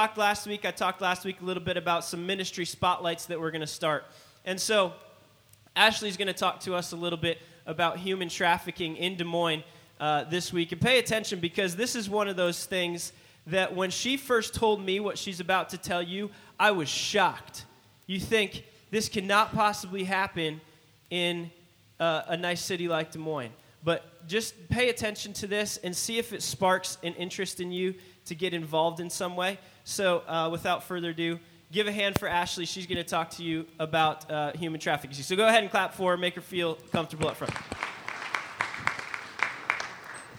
talked last week. I talked last week a little bit about some ministry spotlights that we're going to start. And so, Ashley's going to talk to us a little bit about human trafficking in Des Moines uh, this week. And pay attention because this is one of those things that when she first told me what she's about to tell you, I was shocked. You think this cannot possibly happen in uh, a nice city like Des Moines. But just pay attention to this and see if it sparks an interest in you to get involved in some way. So, uh, without further ado, give a hand for Ashley. She's going to talk to you about uh, human trafficking. So, go ahead and clap for her, make her feel comfortable up front.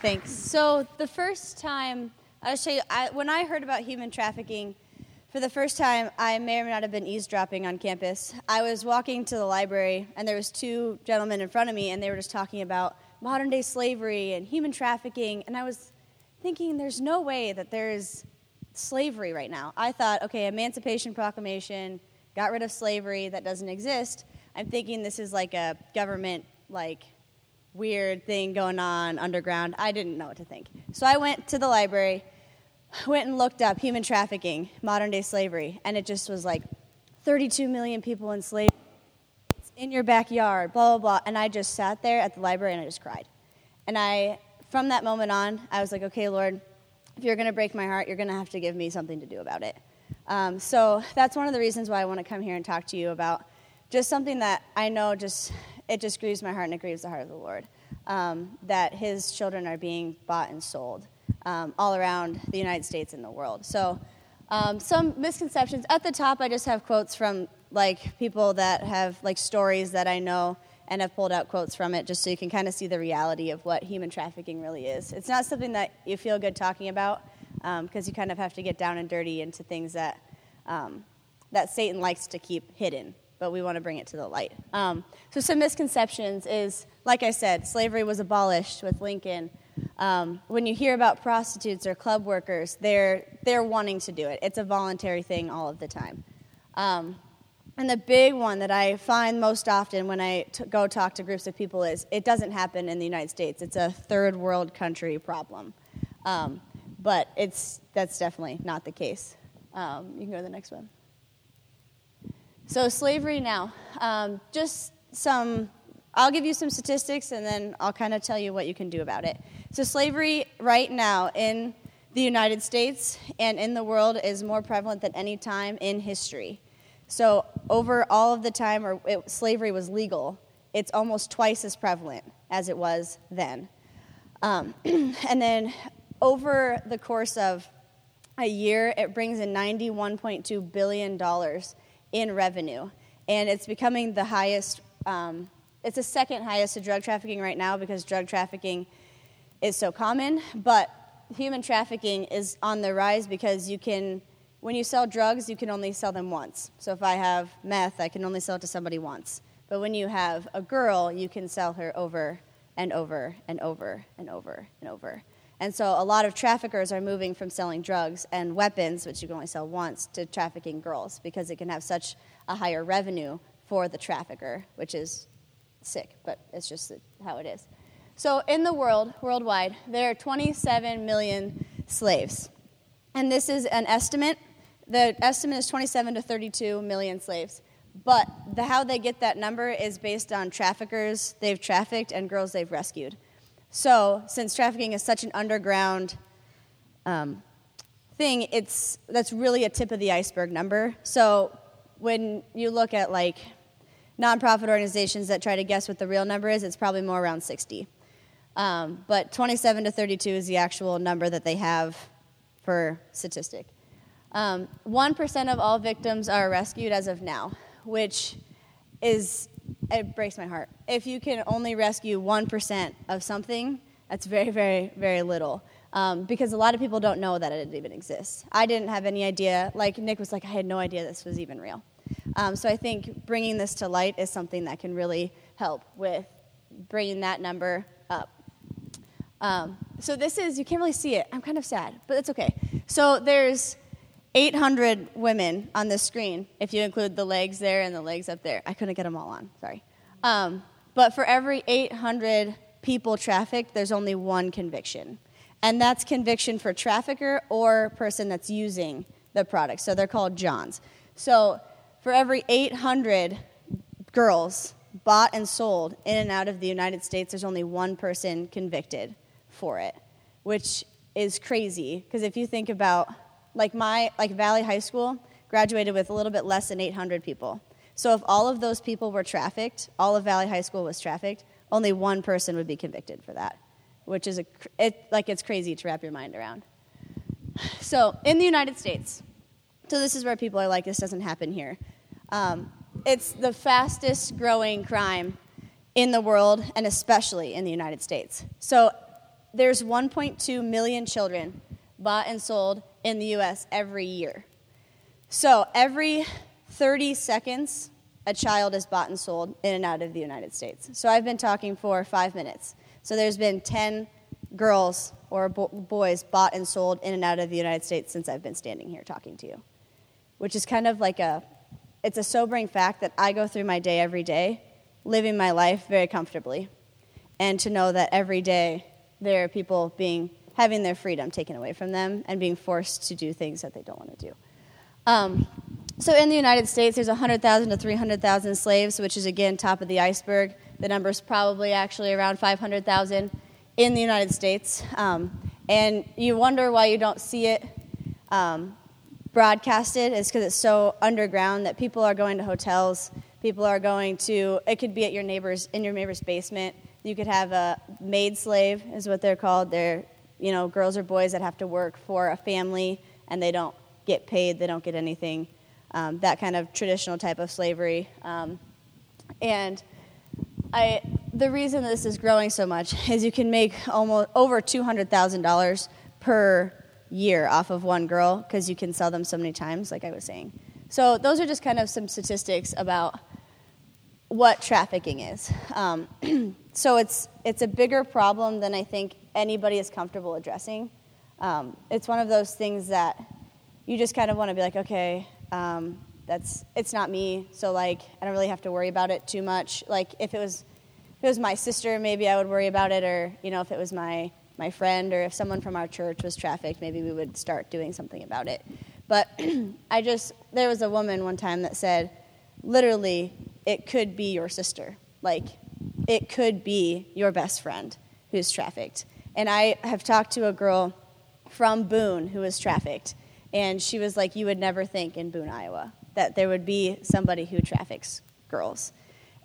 Thanks. So, the first time, I'll show you, I, when I heard about human trafficking, for the first time, I may or may not have been eavesdropping on campus. I was walking to the library, and there was two gentlemen in front of me, and they were just talking about modern day slavery and human trafficking, and I was thinking, there's no way that there's slavery right now. I thought, okay, Emancipation Proclamation got rid of slavery, that doesn't exist. I'm thinking this is like a government, like, weird thing going on underground. I didn't know what to think. So I went to the library went and looked up human trafficking, modern day slavery, and it just was like 32 million people enslaved in your backyard, blah, blah, blah. And I just sat there at the library and I just cried. And I, from that moment on, I was like, okay, Lord, if you're going to break my heart, you're going to have to give me something to do about it. Um, so that's one of the reasons why I want to come here and talk to you about just something that I know just, it just grieves my heart and it grieves the heart of the Lord. Um, that his children are being bought and sold um, all around the United States and the world. So, um, some misconceptions. At the top, I just have quotes from like people that have like stories that I know and have pulled out quotes from it just so you can kind of see the reality of what human trafficking really is. It's not something that you feel good talking about because um, you kind of have to get down and dirty into things that um, that Satan likes to keep hidden, but we want to bring it to the light. Um, so some misconceptions is, like I said, slavery was abolished with Lincoln. Um, when you hear about prostitutes or club workers, they're, they're wanting to do it. It's a voluntary thing all of the time. And the big one that I find most often when I t- go talk to groups of people is it doesn't happen in the United States. It's a third world country problem. Um, but it's, that's definitely not the case. Um, you can go to the next one. So, slavery now. Um, just some, I'll give you some statistics and then I'll kind of tell you what you can do about it. So, slavery right now in the United States and in the world is more prevalent than any time in history. So, over all of the time where it, slavery was legal, it's almost twice as prevalent as it was then. Um, and then, over the course of a year, it brings in $91.2 billion in revenue. And it's becoming the highest, um, it's the second highest to drug trafficking right now because drug trafficking is so common, but human trafficking is on the rise because you can, when you sell drugs, you can only sell them once. So if I have meth, I can only sell it to somebody once. But when you have a girl, you can sell her over and over and over and over and over. And so a lot of traffickers are moving from selling drugs and weapons, which you can only sell once, to trafficking girls because it can have such a higher revenue for the trafficker, which is sick, but it's just how it is. So, in the world, worldwide, there are 27 million slaves. And this is an estimate. The estimate is 27 to 32 million slaves. But the, how they get that number is based on traffickers they've trafficked and girls they've rescued. So, since trafficking is such an underground um, thing, it's, that's really a tip of the iceberg number. So, when you look at like nonprofit organizations that try to guess what the real number is, it's probably more around 60. Um, but 27 to 32 is the actual number that they have for statistic. Um, 1% of all victims are rescued as of now, which is, it breaks my heart. If you can only rescue 1% of something, that's very, very, very little. Um, because a lot of people don't know that it even exists. I didn't have any idea. Like Nick was like, I had no idea this was even real. Um, so I think bringing this to light is something that can really help with bringing that number up. Um, so this is, you can't really see it. I'm kind of sad, but it's okay. So there's 800 women on this screen, if you include the legs there and the legs up there. I couldn't get them all on, sorry. Um, but for every 800 people trafficked, there's only one conviction. And that's conviction for trafficker or person that's using the product. So they're called Johns. So for every 800 girls bought and sold in and out of the United States, there's only one person convicted for it, which is crazy because if you think about like my like Valley High School graduated with a little bit less than 800 people. So if all of those people were trafficked, all of Valley High School was trafficked, only one person would be convicted for that, which is a it, like it's crazy to wrap your mind around. So in the United States, so this is where people are like, this doesn't happen here. Um, it's the fastest growing crime in the world and especially in the United States. So there's 1.2 million children bought and sold in the US every year. So every 30 seconds, a child is bought and sold in and out of the United States. So I've been talking for five minutes. So there's been 10 girls or bo- boys bought and sold in and out of the United States since I've been standing here talking to you, which is kind of like a, it's a sobering fact that I go through my day every day, living my life very comfortably, and to know that every day there are people being having their freedom taken away from them and being forced to do things that they don't want to do. Um, so in the United States, there's 100,000 to 300,000 slaves, which is again top of the iceberg. The number's probably actually around 500,000 in the United States. Um, and you wonder why you don't see it um, broadcasted is because it's so underground that people are going to hotels, people are going to, it could be at your neighbor's, in your neighbor's basement. You could have a maid slave, is what they're called. They're, you know, girls or boys that have to work for a family and they don't get paid, they don't get anything. Um, that kind of traditional type of slavery. Um, and I, the reason this is growing so much is you can make almost over $200,000 per year off of one girl because you can sell them so many times, like I was saying. So those are just kind of some statistics about what trafficking is. Um, so it's it's a bigger problem than I think anybody is comfortable addressing. Um, it's one of those things that you just kind of want to be like, okay, um, that's it's not me, so like I don't really have to worry about it too much. Like if it was if it was my sister, maybe I would worry about it, or you know, if it was my my friend or if someone from our church was trafficked, maybe we would start doing something about it. But I just there was a woman one time that said, literally, it could be your sister. Like it could be your best friend who's trafficked. And I have talked to a girl from Boone who was trafficked and she was like, You would never think in Boone, Iowa, that there would be somebody who traffics girls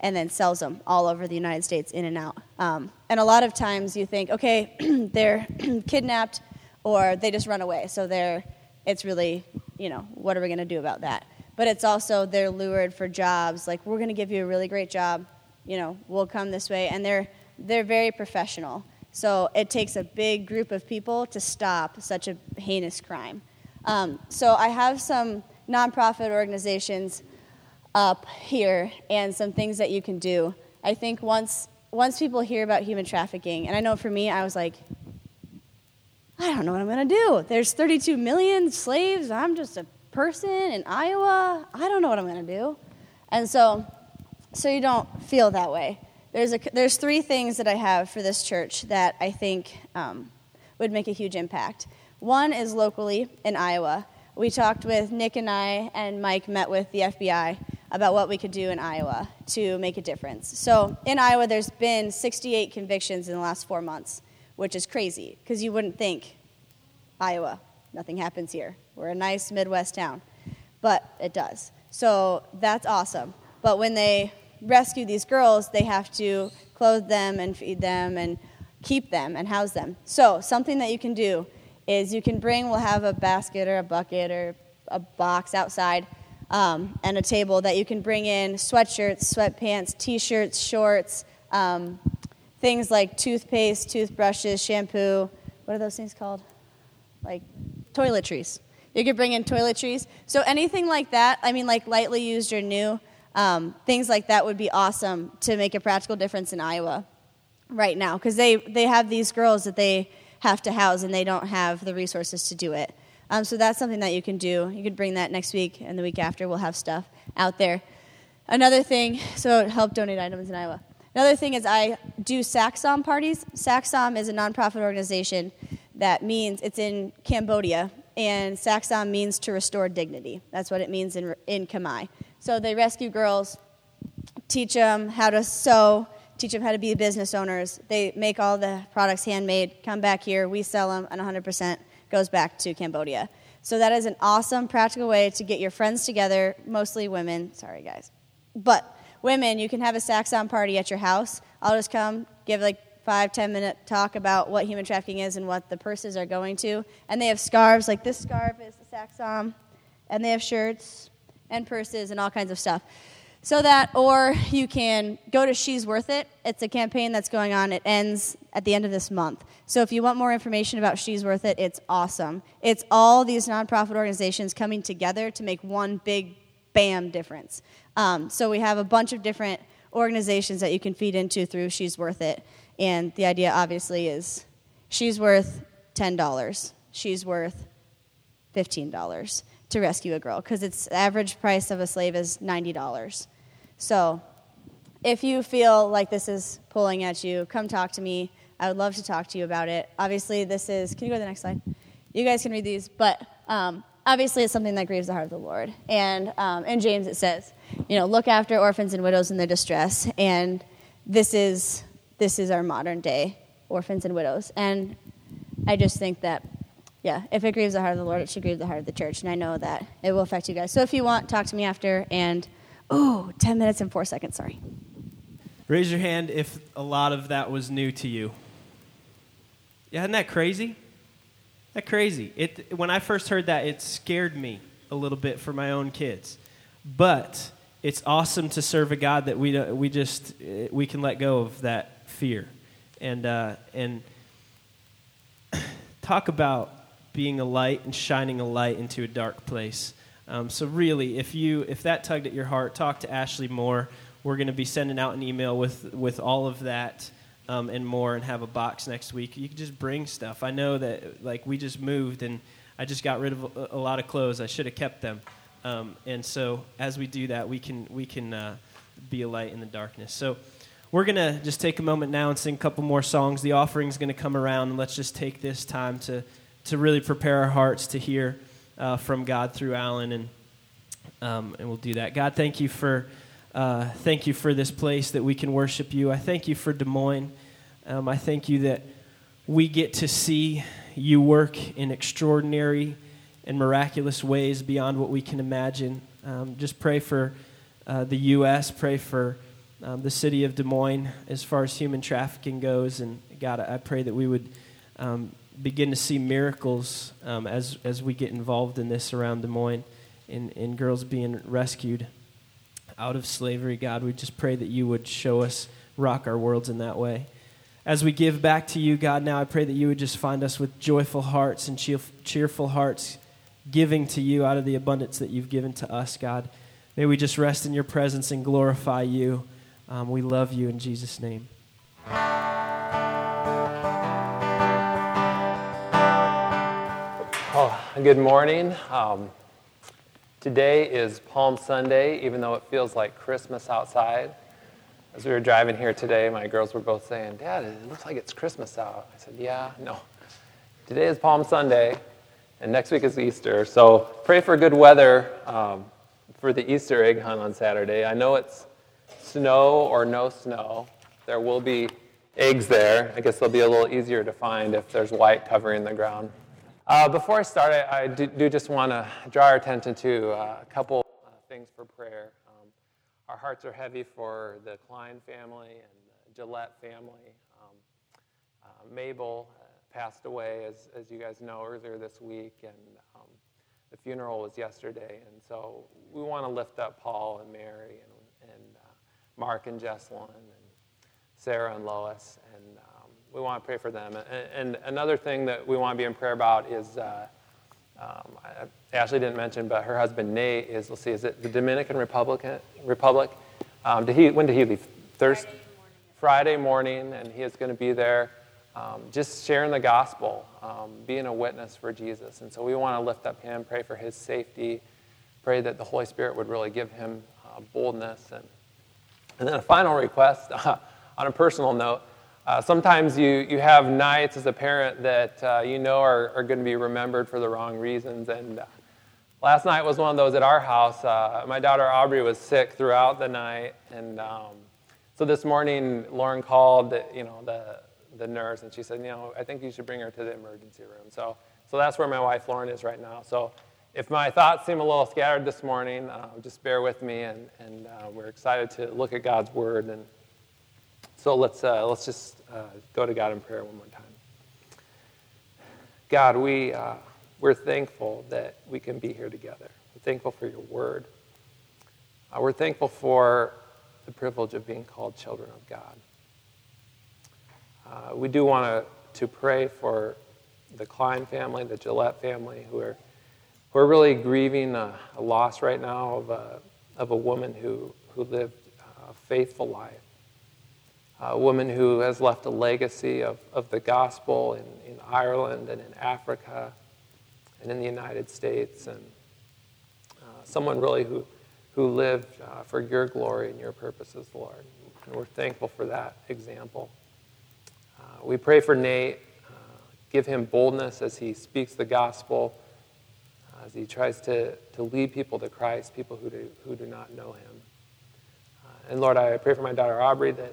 and then sells them all over the United States in and out. Um, and a lot of times you think, okay, they're kidnapped or they just run away. So they're, it's really, you know, what are we going to do about that? But it's also they're lured for jobs. Like we're going to give you a really great job. You know, we'll come this way, and they're they're very professional. So it takes a big group of people to stop such a heinous crime. Um, so I have some nonprofit organizations up here and some things that you can do. I think once once people hear about human trafficking, and I know for me, I was like, I don't know what I'm going to do. There's 32 million slaves. I'm just a person in Iowa. I don't know what I'm going to do. And so, so you don't feel that way. There's, a, there's three things that I have for this church that I think um, would make a huge impact. One is locally in Iowa. We talked with Nick and I, and Mike met with the FBI about what we could do in Iowa to make a difference. So in Iowa, there's been 68 convictions in the last four months, which is crazy because you wouldn't think Iowa, nothing happens here. We're a nice Midwest town, but it does. So that's awesome. But when they rescue these girls, they have to clothe them and feed them and keep them and house them. So something that you can do is you can bring, we'll have a basket or a bucket or a box outside um, and a table that you can bring in sweatshirts, sweatpants, t shirts, shorts, um, things like toothpaste, toothbrushes, shampoo. What are those things called? Like toiletries. You could bring in toiletries. So anything like that, I mean, like lightly used or new, um, things like that would be awesome to make a practical difference in Iowa right now because they, they have these girls that they have to house and they don't have the resources to do it. Um, so that's something that you can do. You could bring that next week and the week after. We'll have stuff out there. Another thing, so help donate items in Iowa. Another thing is I do Sak Saum parties. Sak Saum is a nonprofit organization that means it's in Cambodia and Sak Saum means to restore dignity. That's what it means in, in Khmer. So they rescue girls, teach them how to sew, teach them how to be business owners. They make all the products handmade, come back here, we sell them, and 100% goes back to Cambodia. So that is an awesome, practical way to get your friends together, mostly women. Sorry, guys. But women, you can have a Sak Saum party at your house. I'll just come, give like five, ten minute talk about what human trafficking is and what the purses are going to. And they have scarves, like this scarf is the Sak Saum, and they have shirts and purses and all kinds of stuff. So that, or you can go to She's Worth It. It's a campaign that's going on. It ends at the end of this month. So if you want more information about She's Worth It, it's awesome. It's all these nonprofit organizations coming together to make one big bam difference. Um, so we have a bunch of different organizations that you can feed into through She's Worth It. And the idea, obviously, is she's worth $10. She's worth $15 to rescue a girl because its average price of a slave is $90. So if you feel like this is pulling at you, come talk to me. I would love to talk to you about it. Obviously, this is, can you go to the next slide? You guys can read these, but um, obviously it's something that grieves the heart of the Lord. And um, in James it says, you know, look after orphans and widows in their distress. And this is, this is our modern day orphans and widows. And I just think that, yeah, if it grieves the heart of the Lord, it should grieve the heart of the church. And I know that it will affect you guys. So if you want, talk to me after and Oh, 10 minutes and four seconds, sorry. Raise your hand if a lot of that was new to you. Yeah, isn't that crazy? That crazy. It, when I first heard that, it scared me a little bit for my own kids. But it's awesome to serve a God that we, we just eh, we can let go of that fear. And, uh, and talk about being a light and shining a light into a dark place. Um, so really, if you if that tugged at your heart, talk to Ashley Moore. We're going to be sending out an email with with all of that um, and more, and have a box next week. You can just bring stuff. I know that like we just moved, and I just got rid of a, a lot of clothes. I should have kept them. Um, and so as we do that, we can we can uh, be a light in the darkness. So. We're going to just take a moment now and sing a couple more songs. The offering's going to come around, and let's just take this time to, to really prepare our hearts to hear uh, from God through Alan, and um, and we'll do that. God, thank you for uh, thank you for this place that we can worship you. I thank you for Des Moines. Um, I thank you that we get to see you work in extraordinary and miraculous ways beyond what we can imagine. Um, just pray for uh, the U.S. Pray for um, the city of Des Moines as far as human trafficking goes, and God, I pray that we would um, begin to see miracles um, as, as we get involved in this around Des Moines in, in girls being rescued out of slavery. God, we just pray that you would show us, rock our worlds in that way. As we give back to you, God, now I pray that you would just find us with joyful hearts and cheerful hearts, giving to you out of the abundance that you've given to us, God. May we just rest in your presence and glorify you. Um, we love you in Jesus' name. Oh, good morning. Um, today is Palm Sunday, even though it feels like Christmas outside. As we were driving here today, my girls were both saying, Dad, it looks like it's Christmas out. I said, Yeah, no. Today is Palm Sunday, and next week is Easter. So pray for good weather um, for the Easter egg hunt on Saturday. I know it's snow or no snow. There will be eggs there. I guess they'll be a little easier to find if there's white covering the ground. Uh, before I start, I, I do, do, just want to draw our attention to uh, a couple uh, things for prayer. Um, our hearts are heavy for the Klein family and the Gillette family. Um, uh, Mabel uh, passed away, as, as you guys know, earlier this week, and um, the funeral was yesterday. And so we want to lift up Paul and Mary and, Mark and Jesselyn and Sarah and Lois. And we want to pray for them. And, and another thing that we want to be in prayer about is uh, um, Ashley didn't mention, but her husband Nate is, let's see, is it the Dominican Republic? Republic? Um, did he, when did he leave? Thursday? Friday morning, and he is going to be there um, just sharing the gospel, um, being a witness for Jesus. And so we want to lift up him, pray for his safety, pray that the Holy Spirit would really give him uh, boldness. And, and then a final request uh, on a personal note. Uh, sometimes you, you have nights as a parent that uh, you know are, are going to be remembered for the wrong reasons. And uh, last night was one of those at our house. Uh, my daughter Aubrey was sick throughout the night. And um, so this morning, Lauren called you know, the, the nurse and she said, you know, I think you should bring her to the emergency room. So, so that's where my wife Lauren is right now. So if my thoughts seem a little scattered this morning, uh, just bear with me. And, and uh, we're excited to look at God's word. And so let's, let's just uh, go to God in prayer one more time. God, we, uh, we're thankful that we can be here together. We're thankful for your word. Uh, we're thankful for the privilege of being called children of God. Uh, we do want to pray for the Klein family, the Gillette family, who are, who are really grieving a, a loss right now of a, of a woman who, who lived a faithful life a woman who has left a legacy of, of the gospel in, in Ireland and in Africa and in the United States, and uh, someone really who, who lived uh, for your glory and your purposes, Lord. And we're thankful for that example. Uh, we pray for Nate. Uh, give him boldness as he speaks the gospel, as he tries to, to lead people to Christ, people who do, who do not know him. Uh, and Lord, I pray for my daughter Aubrey that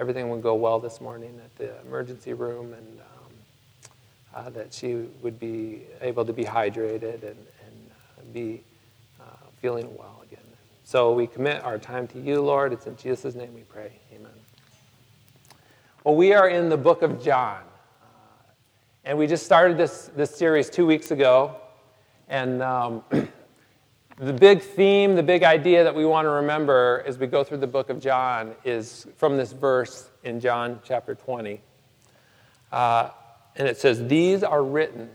everything would go well this morning at the emergency room and um, uh, that she would be able to be hydrated and, and uh, be uh, feeling well again. So we commit our time to you, Lord. It's in Jesus' name we pray. Amen. Well, we are in the book of John. Uh, and we just started this, this series two weeks ago. And um, the big theme, the big idea that we want to remember as we go through the book of John is from this verse in John chapter 20. Uh, and it says, These are written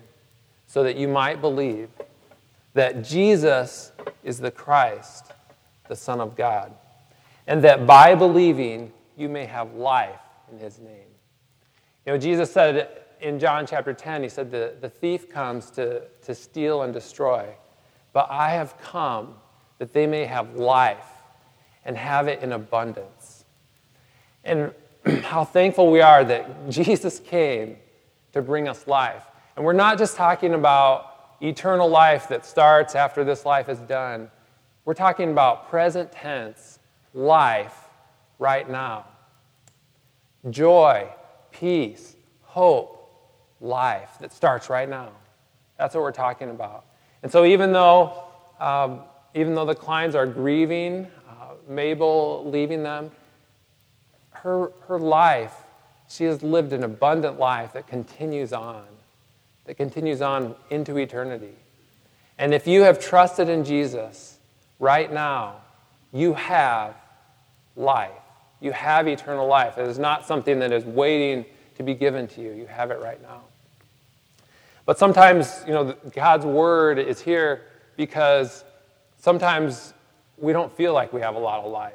so that you might believe that Jesus is the Christ, the Son of God, and that by believing you may have life in his name. You know, Jesus said in John chapter 10, he said, The, the thief comes to, to steal and destroy. But I have come that they may have life and have it in abundance. And how thankful we are that Jesus came to bring us life. And we're not just talking about eternal life that starts after this life is done, we're talking about present tense life right now. Joy, peace, hope, life that starts right now. That's what we're talking about. And so, even though, um, even though the Kleins are grieving, uh, Mabel leaving them, her, her life, she has lived an abundant life that continues on, that continues on into eternity. And if you have trusted in Jesus right now, you have life. You have eternal life. It is not something that is waiting to be given to you. You have it right now. But sometimes, you know, God's word is here because sometimes we don't feel like we have a lot of life.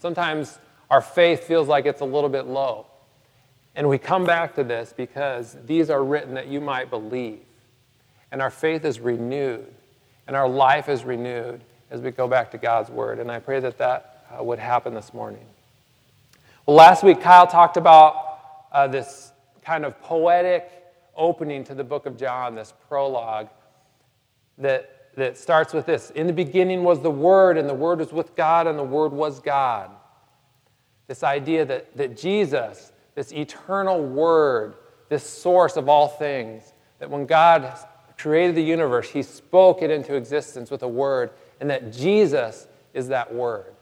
Sometimes our faith feels like it's a little bit low. And we come back to this because these are written that you might believe. And our faith is renewed, and our life is renewed as we go back to God's word. And I pray that that uh, would happen this morning. Well, last week, Kyle talked about uh, this kind of poetic opening to the book of John, this prologue that, that starts with this In the beginning was the Word, and the Word was with God, and the Word was God. This idea that, that Jesus, this eternal Word, this source of all things, that when God created the universe, He spoke it into existence with a Word, and that Jesus is that Word.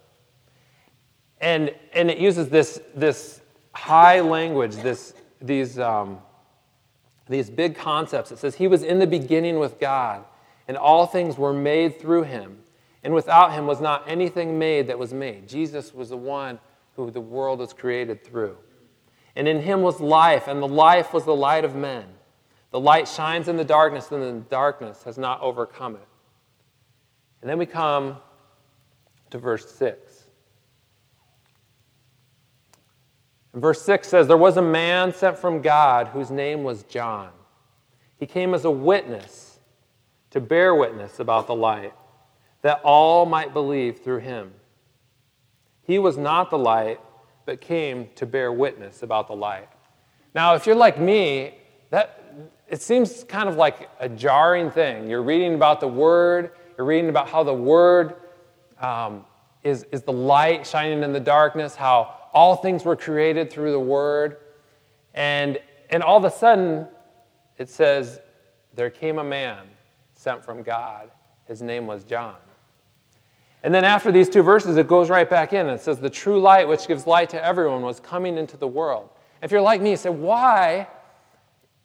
And, and it uses this, this high language, this, these. Um, these big concepts. It says, He was in the beginning with God, and all things were made through him. And without him was not anything made that was made. Jesus was the one who the world was created through. And in him was life, and the life was the light of men. The light shines in the darkness, and the darkness has not overcome it. And then we come to verse 6. Verse 6 says, There was a man sent from God whose name was John. He came as a witness to bear witness about the light, that all might believe through him. He was not the light, but came to bear witness about the light. Now, if you're like me, that it seems kind of like a jarring thing. You're reading about the Word, you're reading about how the Word um, is, is the light shining in the darkness, how all things were created through the Word. And, and all of a sudden, it says, There came a man sent from God. His name was John. And then after these two verses, it goes right back in it says, The true light which gives light to everyone was coming into the world. If you're like me, you say, Why?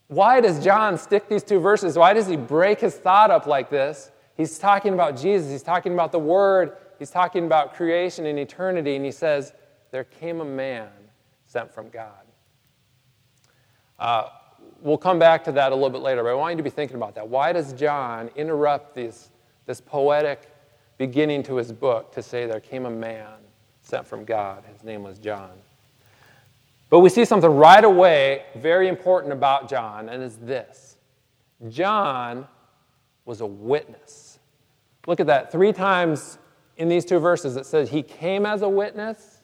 Why does John stick these two verses? Why does he break his thought up like this? He's talking about Jesus, he's talking about the Word, he's talking about creation and eternity, and he says, There came a man sent from God. Uh, we'll come back to that a little bit later, but I want you to be thinking about that. Why does John interrupt these, this poetic beginning to his book to say there came a man sent from God. His name was John. But we see something right away very important about John, and is this John was a witness. Look at that. Three times in these two verses it says he came as a witness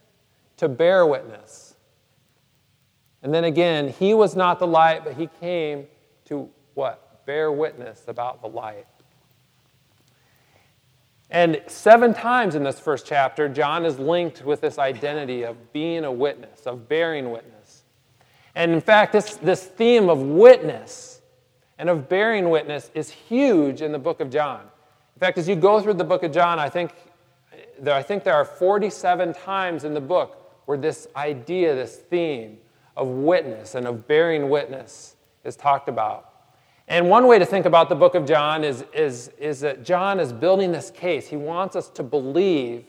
to bear witness. And then again, he was not the light, but he came to what? Bear witness about the light. And seven times in this first chapter, John is linked with this identity of being a witness, of bearing witness. And in fact, this, this theme of witness and of bearing witness is huge in the book of John. In fact, as you go through the book of John, I think there, I think there are 47 times in the book where this idea, this theme of witness and of bearing witness is talked about. And one way to think about the book of John is, is, is that John is building this case. He wants us to believe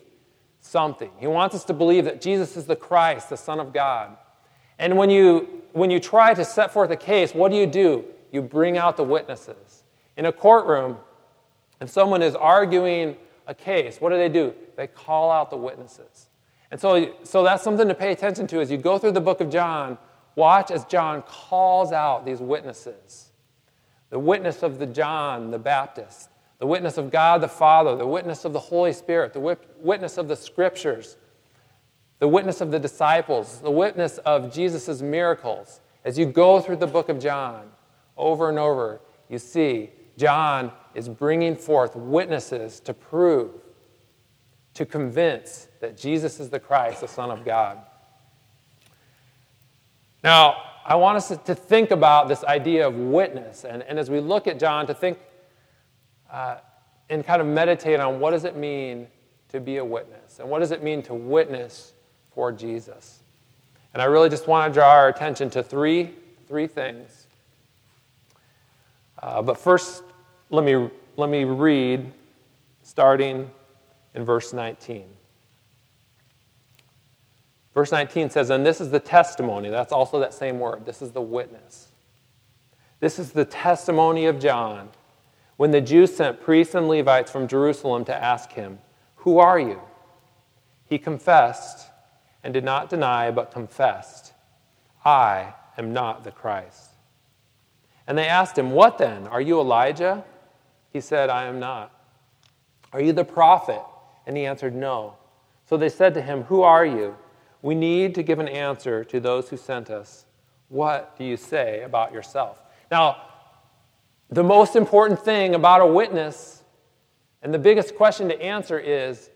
something. He wants us to believe that Jesus is the Christ, the Son of God. And when you, when you try to set forth a case, what do you do? You bring out the witnesses. In a courtroom, if someone is arguing a case, what do they do? They call out the witnesses. And so, so that's something to pay attention to as you go through the book of John. Watch as John calls out these witnesses the witness of the John the Baptist, the witness of God the Father, the witness of the Holy Spirit, the witness of the Scriptures, the witness of the disciples, the witness of Jesus' miracles. As you go through the book of John over and over, you see John is bringing forth witnesses to prove, to convince that Jesus is the Christ, the Son of God. Now, I want us to think about this idea of witness. And, and as we look at John, to think uh, and kind of meditate on what does it mean to be a witness? And what does it mean to witness for Jesus? And I really just want to draw our attention to three, three things. Uh, but first, let me, let me read starting in verse 19. Verse 19 says, And this is the testimony. That's also that same word. This is the witness. This is the testimony of John when the Jews sent priests and Levites from Jerusalem to ask him, Who are you? He confessed and did not deny, but confessed, I am not the Christ. And they asked him, What then? Are you Elijah? He said, I am not. Are you the prophet? And he answered, No. So they said to him, Who are you? We need to give an answer to those who sent us. What do you say about yourself? Now, the most important thing about a witness and the biggest question to answer is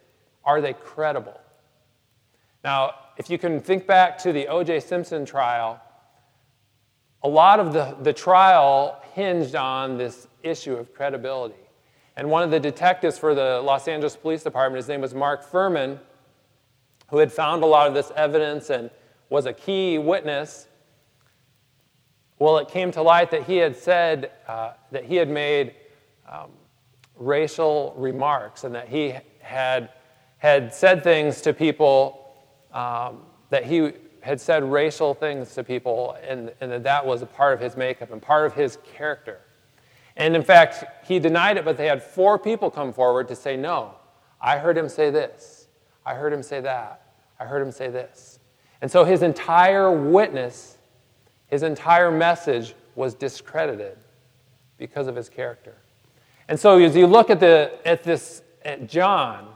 are they credible? Now, if you can think back to the O.J. Simpson trial, a lot of the, the trial hinged on this issue of credibility. And one of the detectives for the Los Angeles Police Department, his name was Mark Fuhrman, who had found a lot of this evidence and was a key witness, well, it came to light that he had said uh, that he had made um, racial remarks and that he had, had said things to people, um, that he had said racial things to people, and, and that that was a part of his makeup and part of his character. And in fact, he denied it, but they had four people come forward to say, No, I heard him say this. I heard him say that. I heard him say this. And so his entire witness, his entire message was discredited because of his character. And so as you look at, the, at this, at John,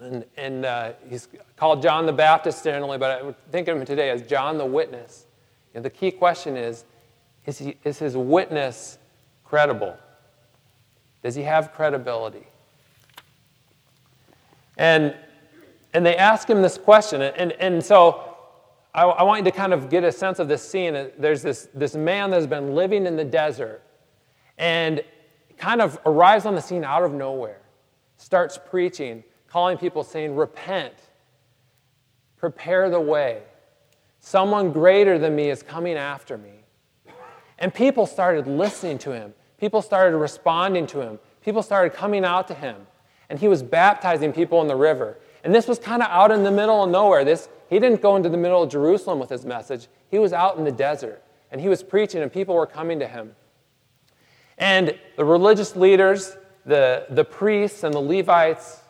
And, and uh, he's called John the Baptist generally, but I think of him today as John the Witness. The key question is is, he, is his witness credible? Does he have credibility? And, and they ask him this question. And, and so I, I want you to kind of get a sense of this scene. There's this, this man that's been living in the desert and kind of arrives on the scene out of nowhere, starts preaching, calling people, saying, Repent, prepare the way. Someone greater than me is coming after me. And people started listening to him. People started responding to him. People started coming out to him. And he was baptizing people in the river. And this was kind of out in the middle of nowhere. This, he didn't go into the middle of Jerusalem with his message. He was out in the desert. And he was preaching, and people were coming to him. And the religious leaders, the, the priests, and the Levites,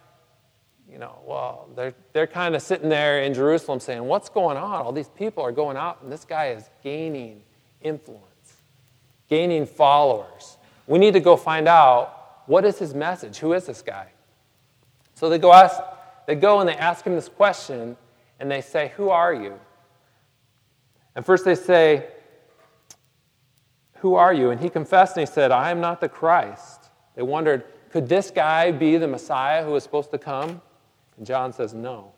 you know, well, they're, they're kind of sitting there in Jerusalem saying, What's going on? All these people are going out, and this guy is gaining influence, gaining followers. We need to go find out what is his message? Who is this guy? So they go, ask, they go and they ask him this question, and they say, Who are you? And first they say, Who are you? And he confessed and he said, I am not the Christ. They wondered, Could this guy be the Messiah who was supposed to come? And John says, No.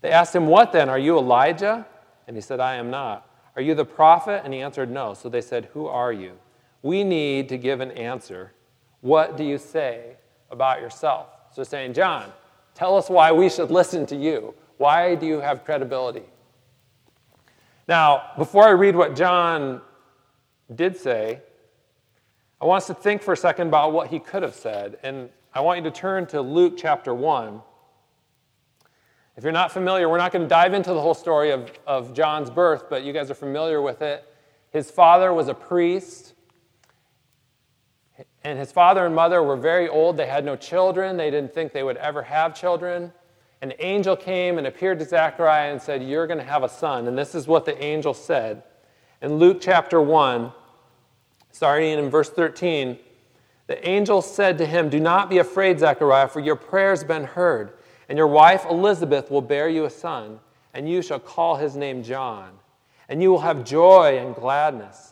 They asked him, What then? Are you Elijah? And he said, I am not. Are you the prophet? And he answered, No. So they said, Who are you? We need to give an answer. What do you say about yourself? So saying, John, tell us why we should listen to you. Why do you have credibility? Now, before I read what John did say, I want us to think for a second about what he could have said. And I want you to turn to Luke chapter 1. If you're not familiar, we're not going to dive into the whole story of, of John's birth, but you guys are familiar with it. His father was a priest, and his father and mother were very old. They had no children, they didn't think they would ever have children. An angel came and appeared to Zechariah and said, You're going to have a son. And this is what the angel said. In Luke chapter 1, starting in verse 13, the angel said to him, Do not be afraid, Zechariah, for your prayer has been heard. And your wife Elizabeth will bear you a son, and you shall call his name John. And you will have joy and gladness,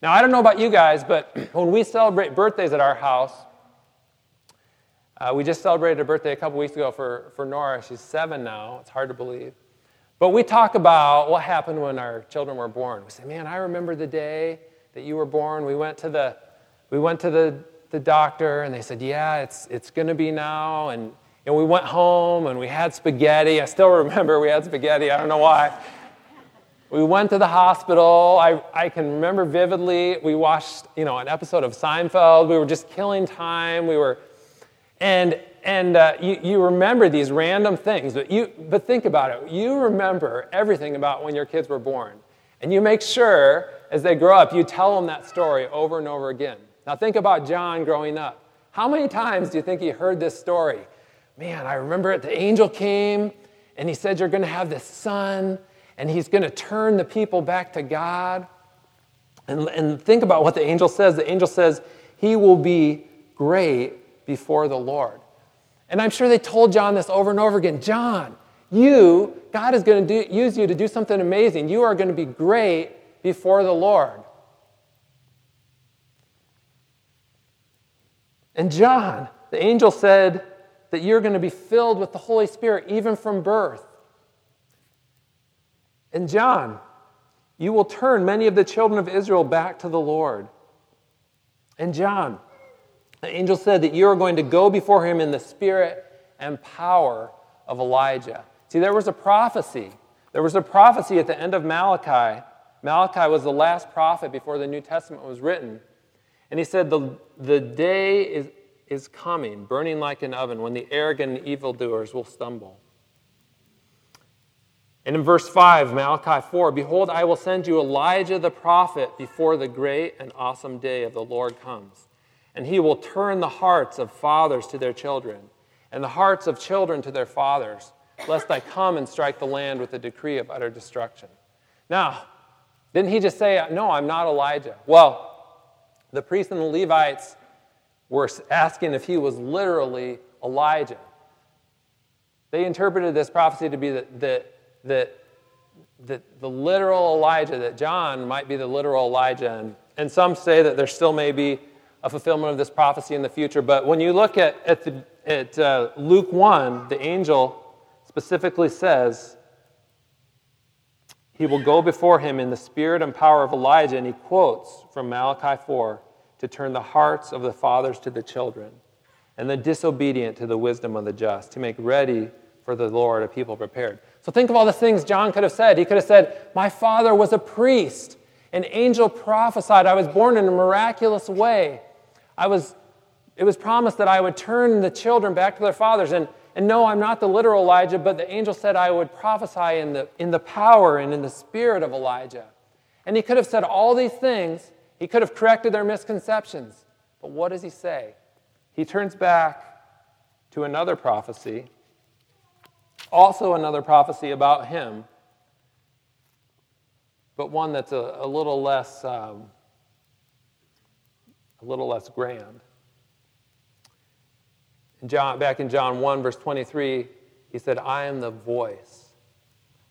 Now, I don't know about you guys, but when we celebrate birthdays at our house, uh, we just celebrated a birthday a couple weeks ago for, for Nora. She's seven now. It's hard to believe. But we talk about what happened when our children were born. We say, man, I remember the day that you were born. We went to the, we went to the, the doctor, and they said, yeah, it's, it's going to be now. And and we went home and we had spaghetti. I still remember we had spaghetti. I don't know why. We went to the hospital. I, I can remember vividly. We watched, you know, an episode of Seinfeld. We were just killing time. We were, and and uh, you, you remember these random things, but you but think about it. You remember everything about when your kids were born, and you make sure as they grow up, you tell them that story over and over again. Now think about John growing up. How many times do you think he heard this story? man, I remember it. The angel came and he said, You're going to have this son and he's going to turn the people back to God. And, and think about what the angel says. The angel says, He will be great before the Lord. And I'm sure they told John this over and over again John, you, God is going to do, use you to do something amazing. You are going to be great before the Lord. And John, the angel said, that you're going to be filled with the Holy Spirit even from birth. And John, you will turn many of the children of Israel back to the Lord. And John, the angel said that you are going to go before him in the spirit and power of Elijah. See, there was a prophecy. There was a prophecy at the end of Malachi. Malachi was the last prophet before the New Testament was written. And he said, The, the day is, is coming, burning like an oven, when the arrogant and evildoers will stumble. And in verse 5, Malachi 4, Behold, I will send you Elijah the prophet before the great and awesome day of the Lord comes. And he will turn the hearts of fathers to their children, and the hearts of children to their fathers, lest I come and strike the land with a decree of utter destruction. Now, didn't he just say, No, I'm not Elijah? Well, the priests and the Levites were asking if he was literally Elijah. They interpreted this prophecy to be that, that, that, that the literal Elijah, that John might be the literal Elijah. And, and some say that there still may be a fulfillment of this prophecy in the future. But when you look at, at, the, at uh, Luke 1, the angel specifically says, He will go before him in the spirit and power of Elijah. And he quotes from Malachi 4 to turn the hearts of the fathers to the children and the disobedient to the wisdom of the just, to make ready for the Lord a people prepared. So think of all the things John could have said. He could have said, My father was a priest. An angel prophesied I was born in a miraculous way. I was, it was promised that I would turn the children back to their fathers. And, and no, I'm not the literal Elijah, but the angel said I would prophesy in the, in the power and in the spirit of Elijah. And he could have said all these things. He could have corrected their misconceptions. But what does he say? he turns back to another prophecy, also another prophecy about him, but one that's a, a little less um, a little less grand. In John, back in John 1, verse 23, he said, I am the voice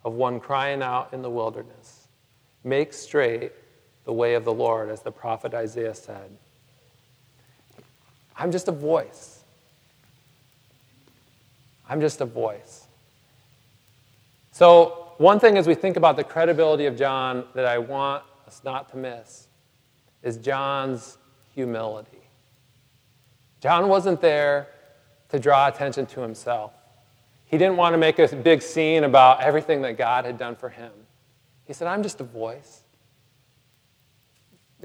of one crying out in the wilderness. Make straight the way of the Lord, as the prophet Isaiah said. I'm just a voice. I'm just a voice. So, one thing as we think about the credibility of John that I want us not to miss is John's humility. John wasn't there to draw attention to himself. He didn't want to make a big scene about everything that God had done for him. He said, I'm just a voice.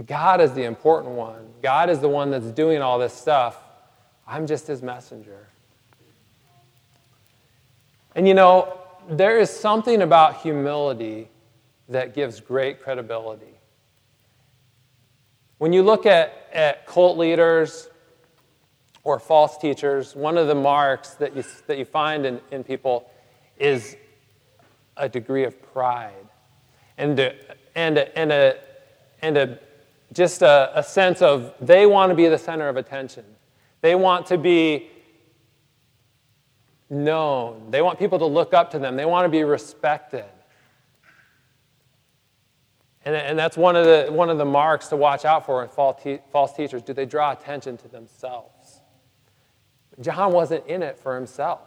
God is the important one. God is the one that's doing all this stuff. I'm just his messenger. And you know, there is something about humility that gives great credibility. When you look at, at cult leaders or false teachers, one of the marks that you, that you find in, in people is a degree of pride and, a, and, a, and, a, and a just a, a sense of they want to be the center of attention. They want to be known. They want people to look up to them. They want to be respected. And, and that's one of, the, one of the marks to watch out for in false, te- false teachers. Do they draw attention to themselves? John wasn't in it for himself.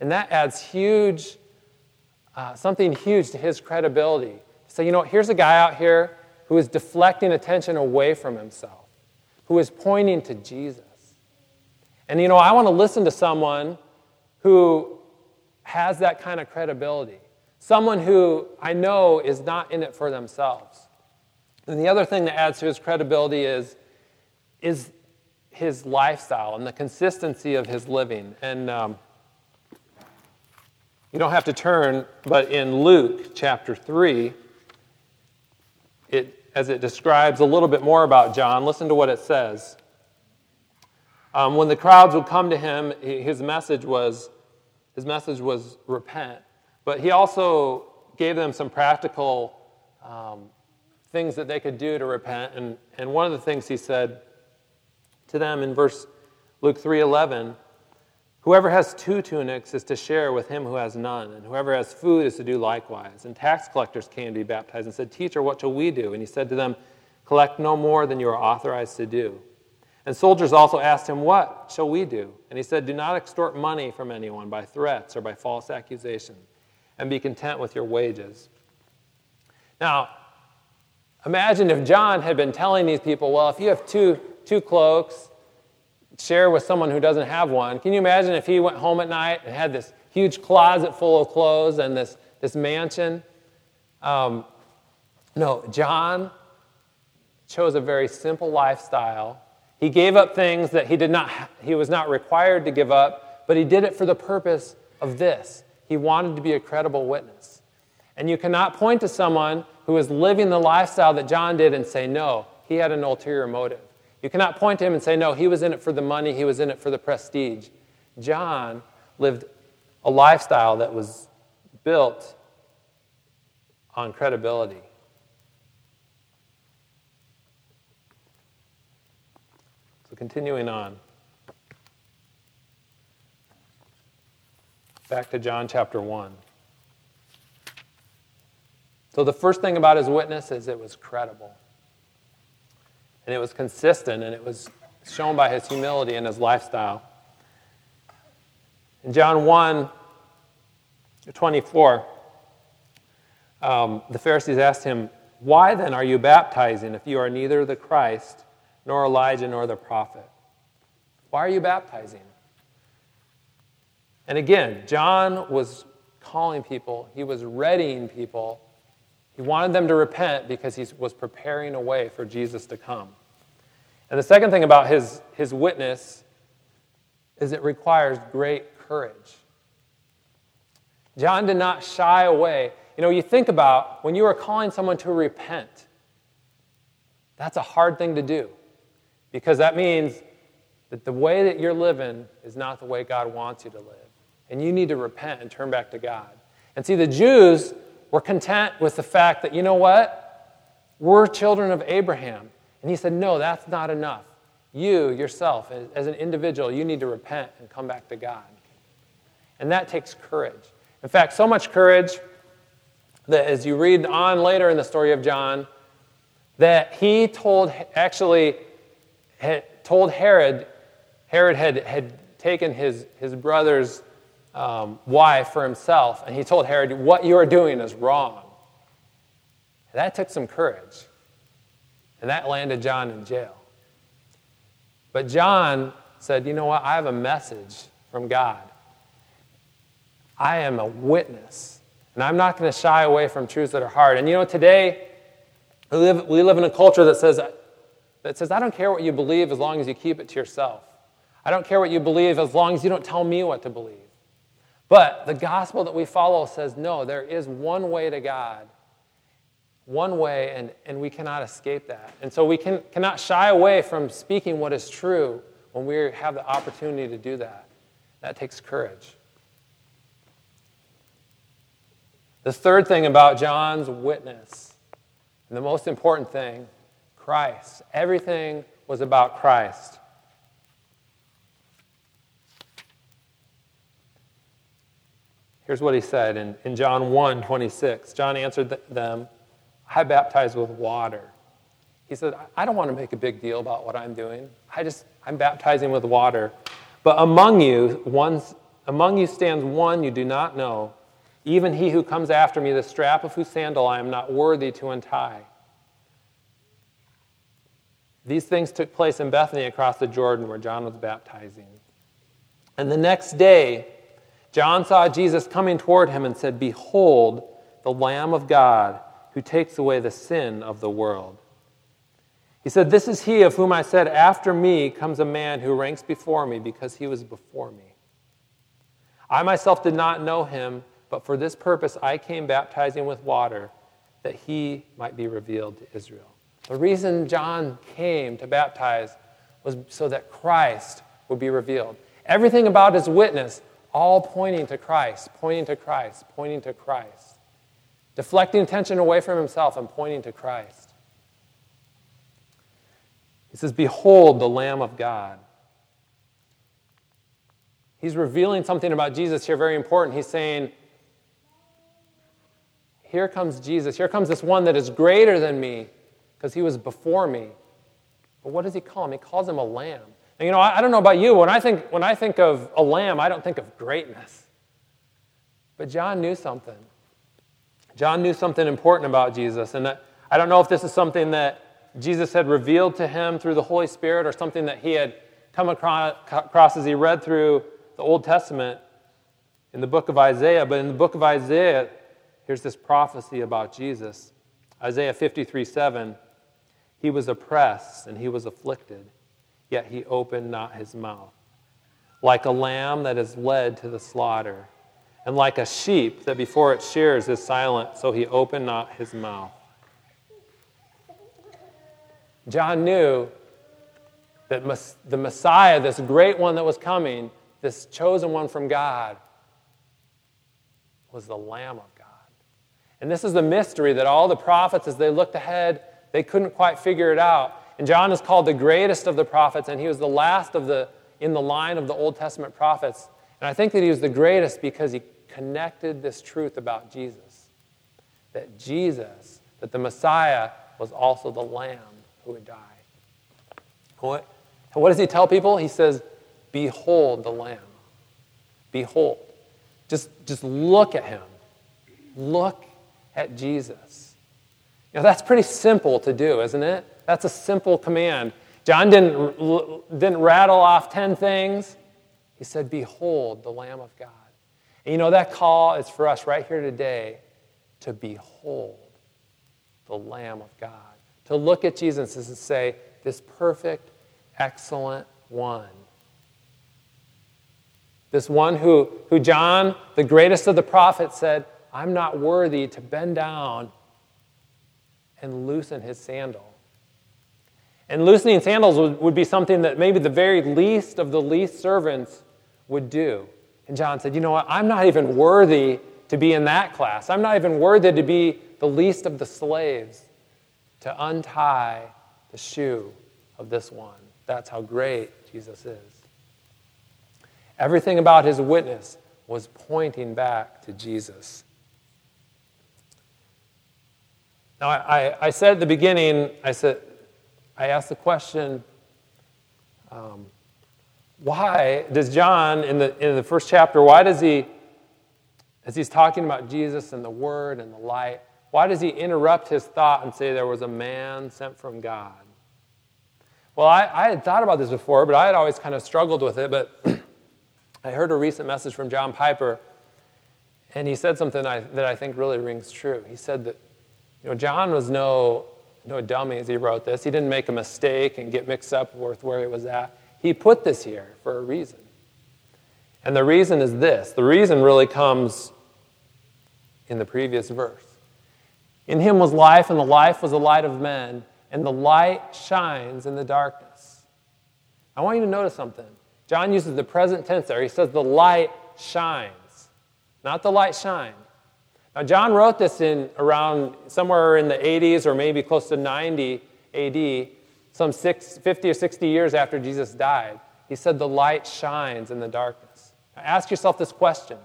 And that adds huge, uh, something huge to his credibility. So, you know, here's a guy out here who is deflecting attention away from himself, who is pointing to Jesus. And you know, I want to listen to someone who has that kind of credibility, someone who I know is not in it for themselves. And the other thing that adds to his credibility is, is his lifestyle and the consistency of his living. And um, you don't have to turn, but in Luke chapter 3, it as it describes a little bit more about John. Listen to what it says. Um, when the crowds would come to him, his message was his message was repent, but he also gave them some practical um, things that they could do to repent. And, and one of the things he said to them in verse Luke 3:11 Whoever has two tunics is to share with him who has none, and whoever has food is to do likewise. And tax collectors came to be baptized and said, Teacher, what shall we do? And he said to them, Collect no more than you are authorized to do. And soldiers also asked him, What shall we do? And he said, Do not extort money from anyone by threats or by false accusation, and be content with your wages. Now, imagine if John had been telling these people, Well, if you have two, two cloaks, share with someone who doesn't have one. Can you imagine if he went home at night and had this huge closet full of clothes and this, this mansion? Um, no, John chose a very simple lifestyle. He gave up things that he, did not, he was not required to give up, but he did it for the purpose of this. He wanted to be a credible witness. And you cannot point to someone who is living the lifestyle that John did and say, no, he had an ulterior motive. You cannot point to him and say, no, he was in it for the money, he was in it for the prestige. John lived a lifestyle that was built on credibility. So, continuing on. Back to John chapter 1. So, the first thing about his witness is it was credible. And it was consistent, and it was shown by his humility and his lifestyle. In John 1 24, um, the Pharisees asked him, Why then are you baptizing if you are neither the Christ, nor Elijah, nor the prophet? Why are you baptizing? And again, John was calling people, he was readying people. He wanted them to repent because he was preparing a way for Jesus to come. And the second thing about his, his witness is it requires great courage. John did not shy away. You know, you think about when you are calling someone to repent, that's a hard thing to do because that means that the way that you're living is not the way God wants you to live. And you need to repent and turn back to God. And see, the Jews were content with the fact that, you know what? We're children of Abraham. And he said, no, that's not enough. You, yourself, as an individual, you need to repent and come back to God. And that takes courage. In fact, so much courage that as you read on later in the story of John, that he told, actually, had told Herod, Herod had, had taken his, his brother's um, wife for himself, and he told Herod, What you are doing is wrong. And that took some courage, and that landed John in jail. But John said, You know what? I have a message from God. I am a witness. And I'm not going to shy away from truths that are hard. And you know, today, we live, we live in a culture that says, that says, I don't care what you believe as long as you keep it to yourself. I don't care what you believe as long as you don't tell me what to believe. But the gospel that we follow says, no, there is one way to God, one way, and, and we cannot escape that. And so we can, cannot shy away from speaking what is true when we have the opportunity to do that. That takes courage. The third thing about John's witness, and the most important thing, Christ. Everything was about Christ. Here's what he said in, in John 1 26. John answered them, I baptize with water. He said, I don't want to make a big deal about what I'm doing. I just, I'm baptizing with water. But among you, one, among you stands one you do not know even he who comes after me, the strap of whose sandal I am not worthy to untie. These things took place in Bethany across the Jordan where John was baptizing. And the next day, John saw Jesus coming toward him and said, Behold, the Lamb of God who takes away the sin of the world. He said, This is he of whom I said, After me comes a man who ranks before me because he was before me. I myself did not know him but for this purpose I came baptizing with water, that he might be revealed to Israel. The reason John came to baptize was so that Christ would be revealed. Everything about his witness, all pointing to Christ, pointing to Christ, pointing to Christ. Deflecting attention away from himself and pointing to Christ. He says, Behold the Lamb of God. He's revealing something about Jesus here very important. He's saying, here comes Jesus. Here comes this one that is greater than me because he was before me. But what does he call him? He calls him a lamb. And you know, I, I don't know about you. When I, think, when I think of a lamb, I don't think of greatness. But John knew something. John knew something important about Jesus. And that, I don't know if this is something that Jesus had revealed to him through the Holy Spirit or something that he had come across, as he read through the Old Testament in the book of Isaiah. But in the book of Isaiah, Here's this prophecy about Jesus Isaiah 53 7. He was oppressed and he was afflicted, yet he opened not his mouth. Like a lamb that is led to the slaughter, and like a sheep that before its shears is silent, so he opened not his mouth. John knew that the Messiah, this great one that was coming, this chosen one from God, was the Lamb of God. And this is the mystery that all the prophets, as they looked ahead, they couldn't quite figure it out. And John is called the greatest of the prophets, and he was the last of the in the line of the Old Testament prophets. And I think that he was the greatest because he connected this truth about Jesus. That Jesus, that the Messiah was also the Lamb who would die. What, what does he tell people? He says, Behold the Lamb. Behold. Just, just look at him. Look at Jesus. You know, that's pretty simple to do, isn't it? That's a simple command. John didn't, didn't rattle off 10 things. He said, Behold the Lamb of God. And you know, that call is for us right here today to behold the Lamb of God. To look at Jesus and say, This perfect, excellent one. This one who, who John, the greatest of the prophets, said, I'm not worthy to bend down and loosen his sandal. And loosening sandals would, would be something that maybe the very least of the least servants would do. And John said, You know what? I'm not even worthy to be in that class. I'm not even worthy to be the least of the slaves to untie the shoe of this one. That's how great Jesus is. Everything about his witness was pointing back to Jesus. Now, I, I, I said at the beginning, I said, I asked the question, um, why does John, in the, in the first chapter, why does he, as he's talking about Jesus and the Word and the light, why does he interrupt his thought and say there was a man sent from God? Well, I, I had thought about this before, but I had always kind of struggled with it. But I heard a recent message from John Piper, and he said something I, that I think really rings true. He said that, you know, John was no no dummy as he wrote this. He didn't make a mistake and get mixed up with where he was at. He put this here for a reason. And the reason is this the reason really comes in the previous verse. In him was life, and the life was the light of men, and the light shines in the darkness. I want you to notice something. John uses the present tense there. He says the light shines, not the light shine. Now, John wrote this in around somewhere in the 80s or maybe close to 90 AD, some six, 50 or 60 years after Jesus died. He said, The light shines in the darkness. Now, ask yourself this question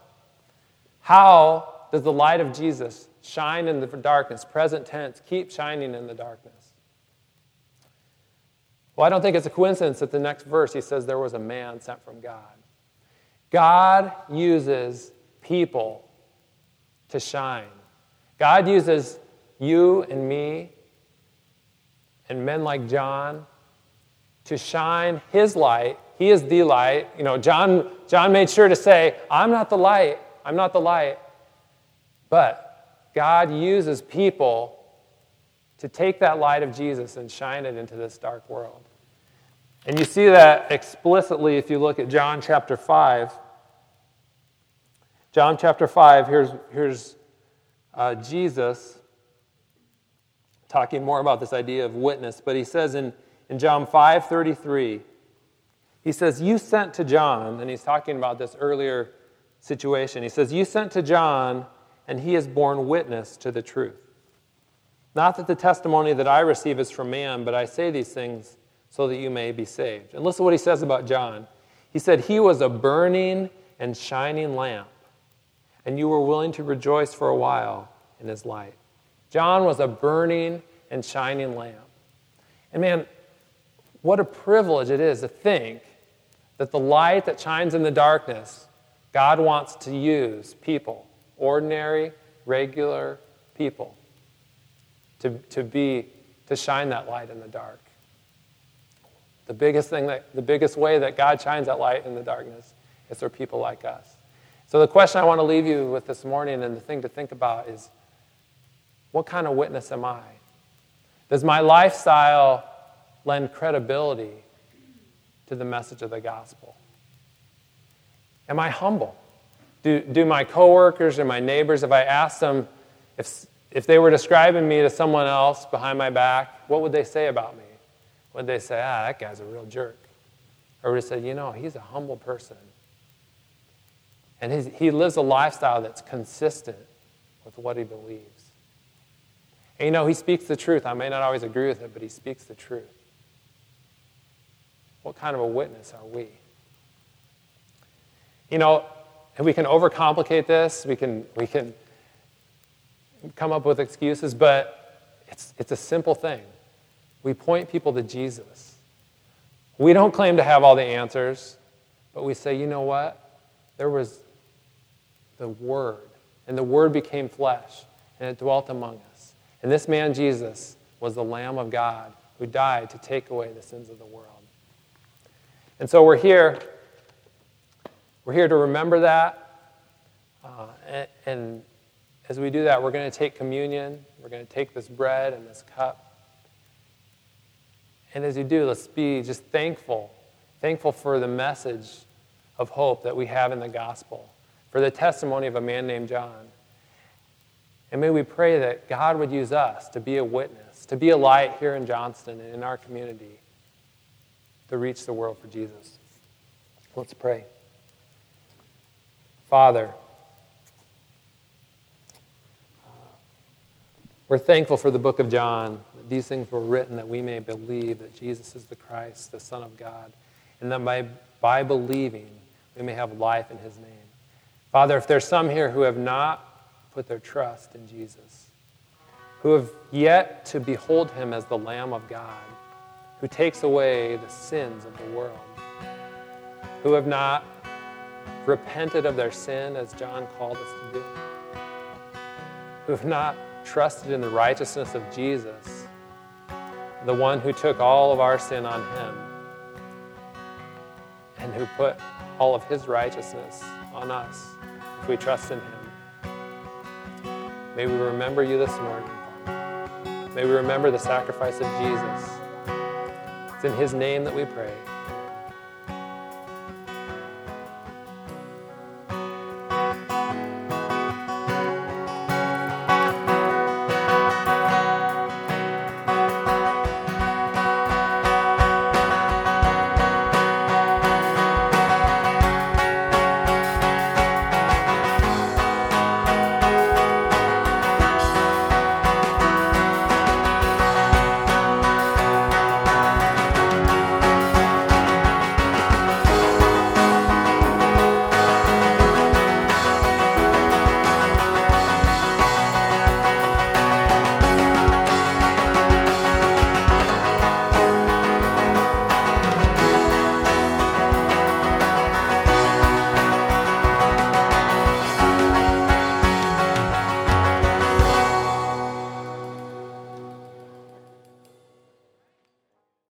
How does the light of Jesus shine in the darkness, present tense, keep shining in the darkness? Well, I don't think it's a coincidence that the next verse he says there was a man sent from God. God uses people to shine. God uses you and me and men like John to shine his light. He is the light. You know, John, John made sure to say, I'm not the light. I'm not the light. But God uses people to take that light of Jesus and shine it into this dark world. And you see that explicitly if you look at John chapter 5. John chapter 5, here's, here's uh, Jesus talking more about this idea of witness, but he says in, in John 5 33, he says, You sent to John, and he's talking about this earlier situation. He says, You sent to John, and he has borne witness to the truth. Not that the testimony that I receive is from man, but I say these things so that you may be saved. And listen to what he says about John. He said, He was a burning and shining lamp and you were willing to rejoice for a while in his light. John was a burning and shining lamp. And man, what a privilege it is to think that the light that shines in the darkness, God wants to use people, ordinary, regular people, to, to be, to shine that light in the dark. The biggest thing that, the biggest way that God shines that light in the darkness is through people like us. So, the question I want to leave you with this morning and the thing to think about is what kind of witness am I? Does my lifestyle lend credibility to the message of the gospel? Am I humble? Do, do my coworkers or my neighbors, if I asked them if, if they were describing me to someone else behind my back, what would they say about me? Would they say, ah, that guy's a real jerk? Or would they say, you know, he's a humble person? And his, he lives a lifestyle that's consistent with what he believes. And you know, he speaks the truth. I may not always agree with it, but he speaks the truth. What kind of a witness are we? You know, we can overcomplicate this, we can, we can come up with excuses, but it's, it's a simple thing. We point people to Jesus. We don't claim to have all the answers, but we say, you know what? There was the Word, and the Word became flesh, and it dwelt among us. And this man, Jesus, was the Lamb of God who died to take away the sins of the world. And so we're here. We're here to remember that. Uh, and, and as we do that, we're going to take communion. We're going to take this bread and this cup. And as you do, let's be just thankful, thankful for the message of hope that we have in the gospel, for the testimony of a man named John. And may we pray that God would use us to be a witness, to be a light here in Johnston and in our community to reach the world for Jesus. Let's pray. Father, we're thankful for the book of John. That these things were written that we may believe that Jesus is the Christ, the Son of God, and that by, by believing we may have life in his name. Father, if there's some here who have not put their trust in Jesus, who have yet to behold him as the Lamb of God, who takes away the sins of the world, who have not repented of their sin as John called us to do, who have not trusted in the righteousness of Jesus, the one who took all of our sin on him and who put all of his righteousness on us we trust in him. May we remember you this morning. May we remember the sacrifice of Jesus. It's in His name that we pray.